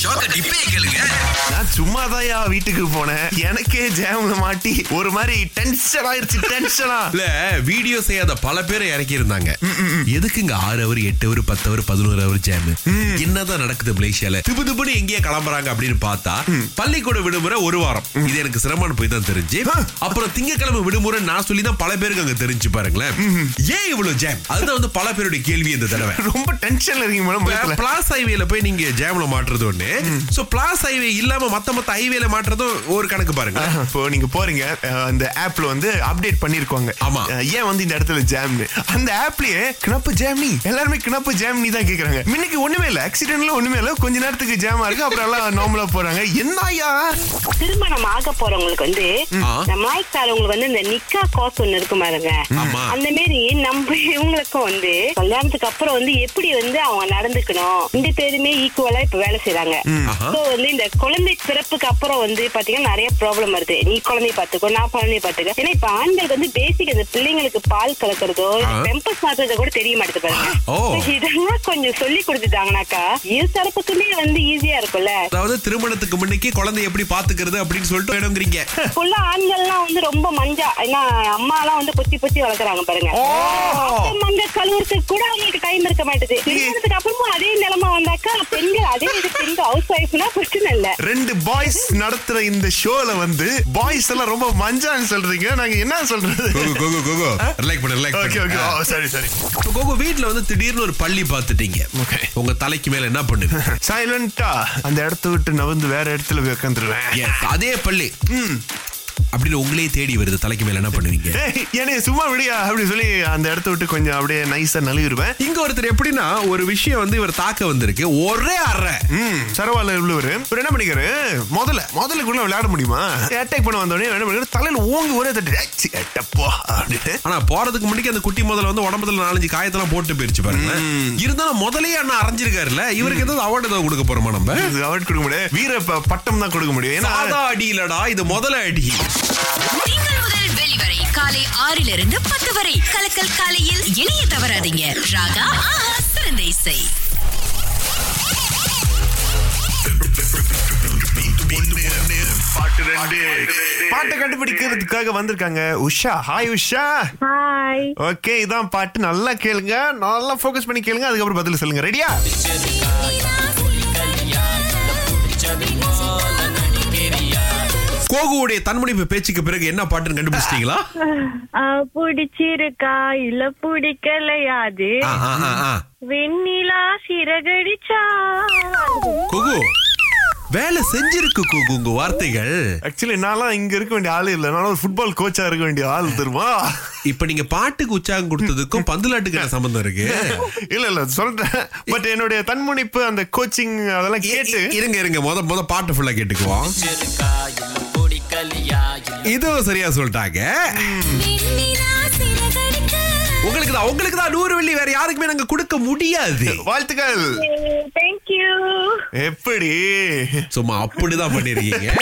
ஷாக்க டிப்பே கேளுங்க நான் சும்மாதான்யா வீட்டுக்கு போனேன். எனக்கே ஜாம்ல மாட்டி ஒரு மாதிரி டென்ஷன் ஆயிருச்சு டென்ஷனா இல்ல வீடியோ செய்யாத பல பேரை இறக்கி இருந்தாங்க எதுக்குங்க ஆறு அவர் எட்டு அவர் பத்து அவர் பதினோரு அவர் ஜாம் என்னதான் நடக்குது மலேசியால? திபு திபுன்னு எங்கேயே கிளம்புறாங்க அப்படின்னு பார்த்தா பள்ளிக்கூட விடுமுறை ஒரு வாரம். இது எனக்கு சிரமம்னு போய் தான் தெரிஞ்சு அப்புறம் திங்கக்கிழமை விடுமுறை நான் சொல்லி தான் பல பேருக்கு அங்க தெரிஞ்சு பாருங்களேன். ஏன் இவ்வளவு ஜாம் அதுதான் வந்து பல பேருடைய கேள்வி இந்த தடவை. ரொம்ப டென்ஷன்ல இருக்கீங்க மேடம். பிளாஸ் ஹைவேல போய் நீங்க ஜாம்ல மாட்டுறது ஒண்ணு. சோ பிளாஸ் ஹைவே இல்லாம மத்த மத்த ஹைவேல மாட்டுறதும் ஒரு கணக்கு பாருங்க. இப்போ நீங்க போறீங்க அந்த ஆப்ல வந்து அப்டேட் பண்ணிருக்கோங்க. ஆமா. ஏன் வந்து இந்த இடத்துல ஜாம்னு அந்த ஆப்லயே கிணப்பு ஜாம்னி எல்லாருமே கிணப்பு ஜாம்னி தான் கேக்குறாங்க. இன்னைக்கு ஒண்ணுமே இல்ல ஆக்சிடென்ட்ல ஒண்ணுமே இல்ல கொஞ்ச நேரத்துக்கு ஜாமா இருக்கு அப்புறம் எல்லாம் நார்மலா போறாங்க. என்னய்யா திருமணம் ஆக போறவங்களுக்கு வந்து மலாய்க்காரவங்களுக்கு வந்து இந்த நிக்கா காசு ஒண்ணு இருக்கு பாருங்க. ஆமா. அந்த மாரி நம்ம இவங்களுக்கும் வந்து கல்யாணத்துக்கு அப்புறம் வந்து எப்படி வந்து அவங்க நடந்துக்கணும்? ரெண்டு பேருமே ஈக்குவலா இப்ப வேலை செய்யறாங்க. சோ வந்து இந்த குழந்தை பிறப்புக்கு அப்புறம் வந்து பாத்தீங்கன்னா நிறைய ப்ராப்ளம் வருது. நீ குழந்தைய பாத்துக்கோ நான் குழந்தைய பாத்துக்க ஏன்னா இப்ப ஆண்களுக்கு வந்து பேசிக் அந்த பிள்ளைங்களுக்கு பால் கலக்கிறதோ. பெம்பஸ் மாத்துறதோ கூட தெரிய மாட்டேது பாருங்க. இதெல்லாம் கொஞ்சம் சொல்லி கொடுத்துட்டாங்கனாக்கா இரு தரப்புக்குமே வந்து ஈஸியா இருக்கும்ல. அதாவது திருமணத்துக்கு முன்னைக்கு குழந்தை எப்படி பாத்துக்கிறது அப்படின்னு சொல்லிட்டு வேணுங்கிறீங்க புள்ள ஆண்கள்லாம் வந்து ரொம்ப மஞ்சா ஏன்னா அம்மா எல்லாம் வந்து பொத்தி பொத்தி வளர்க்குறாங்க பாருங்க. மங்க கழுவுறதுக்கு கூட அவங்களுக்கு டைம் இருக்க மாட்டேது. திருமணத்துக்கு அப்புறமும் அதே நிலைமை வந்தாக்கா பெண்கள் அதே இது பெண்கள் ஹவுஸ் ஒய்ஃப்னா பிரச்சனை இல்ல. ரெண்டு பாய்ஸ் நடத்துற இந்த ஷோல வந்து பாய்ஸ் எல்லாம் ரொம்ப மஞ்சான்னு சொல்றீங்க. நாங்க என்ன சொல்றது? கோகு கோகு கோகு ரிலாக்ஸ் பண்ணு ரிலாக்ஸ் ஓகே ஓகே பண்ணு சரி சரி இப்போ கோகு வீட்ல வந்து திடீர்னு ஒரு பள்ளி பார்த்துட்டீங்க Okay. உங்க தலைக்கு மேல என்ன பண்ணுங்க சைலண்டா அந்த இடத்த விட்டு நவந்து வேற இடத்துல போய் உட்காந்துருவேன் அதே பள்ளி. அப்படின்னு உங்களே தேடி வருது தலைக்கு மேல என்ன பண்ணுவீங்க? என்னைய சும்மா விடியா அப்படி சொல்லி அந்த இடத்த விட்டு கொஞ்சம் அப்படியே நைஸா நழுவிடுவேன். இங்க ஒருத்தர் எப்படின்னா ஒரு விஷயம் வந்து இவர் தாக்க வந்திருக்கு. ஒரே அறை. ம் சரவால உள்ளவர். இவர் என்ன பண்ணிக்காரு முதல்ல முதலுக்குள்ள விளையாட முடியுமா? அட்டாக் பண்ண வந்தோடனே என்ன பண்ணிக்காரு தலையில ஓங்கி ஒரே தட்டு. எட்டப்போ அப்படின்னு ஆனா போறதுக்கு முன்னாடி அந்த குட்டி முதல்ல வந்து உடம்புல நாலஞ்சு காயத்தெல்லாம் போட்டு போயிருச்சு பாருங்க இருந்தாலும் முதலே அண்ணா அரைஞ்சிருக்காருல்ல. இவருக்கு ஏதாவது அவார்டு ஏதாவது கொடுக்க போறோமா நம்ம? இது அவார்ட் கொடுக்க முடியாது. வீர பட்டம் தான் கொடுக்க முடியும். ஏன்னா அடி இல்லடா இது முதல அடி. திங்கள் முதல் வெளிவரை காலை ஆறிலிருந்து பத்து வரை. கலக்கல் காலையில் இணைய தவறாதீங்க. ராகா ஆஹா சிறந்த இசை. பாட்டை கண்டுபிடிக்கிறதுக்காக வந்திருக்காங்க Usha. Hi Usha. Hi okay இதான் பாட்டு. நல்லா கேளுங்க. நல்லா ஃபோக்கஸ் பண்ணி கேளுங்க. அதுக்கப்புறம் பதில் சொல்லுங்க. ரெடியா கோகுவுடைய தன்முனைப்பு பேச்சுக்கு பிறகு என்ன பாட்டுன்னு கண்டுபிடிச்சிட்டீங்களா? பிடிச்சிருக்கா இல்ல பிடிக்கலையாது. வெண்ணிலா சிறகடிச்சா. கோகு வேலை செஞ்சிருக்கு கோகு உங்க வார்த்தைகள். ஆக்சுவலி நான்லாம் இங்க இருக்க வேண்டிய ஆளு இல்ல. நான் ஒரு ஃபுட்பால் கோச்சா இருக்க வேண்டிய ஆள் தெரியுமா? இப்ப நீங்க பாட்டுக்கு உற்சாகம் கொடுத்ததுக்கும் பந்துலாட்டுக்கு சம்பந்தம் இருக்கு? இல்ல இல்ல சொல்றேன். பட் என்னுடைய தன்முனைப்பு அந்த கோச்சிங் அதெல்லாம் கேட்டு இருங்க இருங்க. முத முத பாட்டு ஃபுல்லா கேட்டுக்குவோம். இதுவும் சரியா சொல்லிட்டாங்க. உங்களுக்கு தான் உங்களுக்கு தான் நூறு வெள்ளி வேற யாருக்குமே நாங்க கொடுக்க முடியாது. வாழ்த்துக்கள். தேங்க்யூ எப்படி? சும்மா அப்படிதான் பண்ணிருக்கீங்க.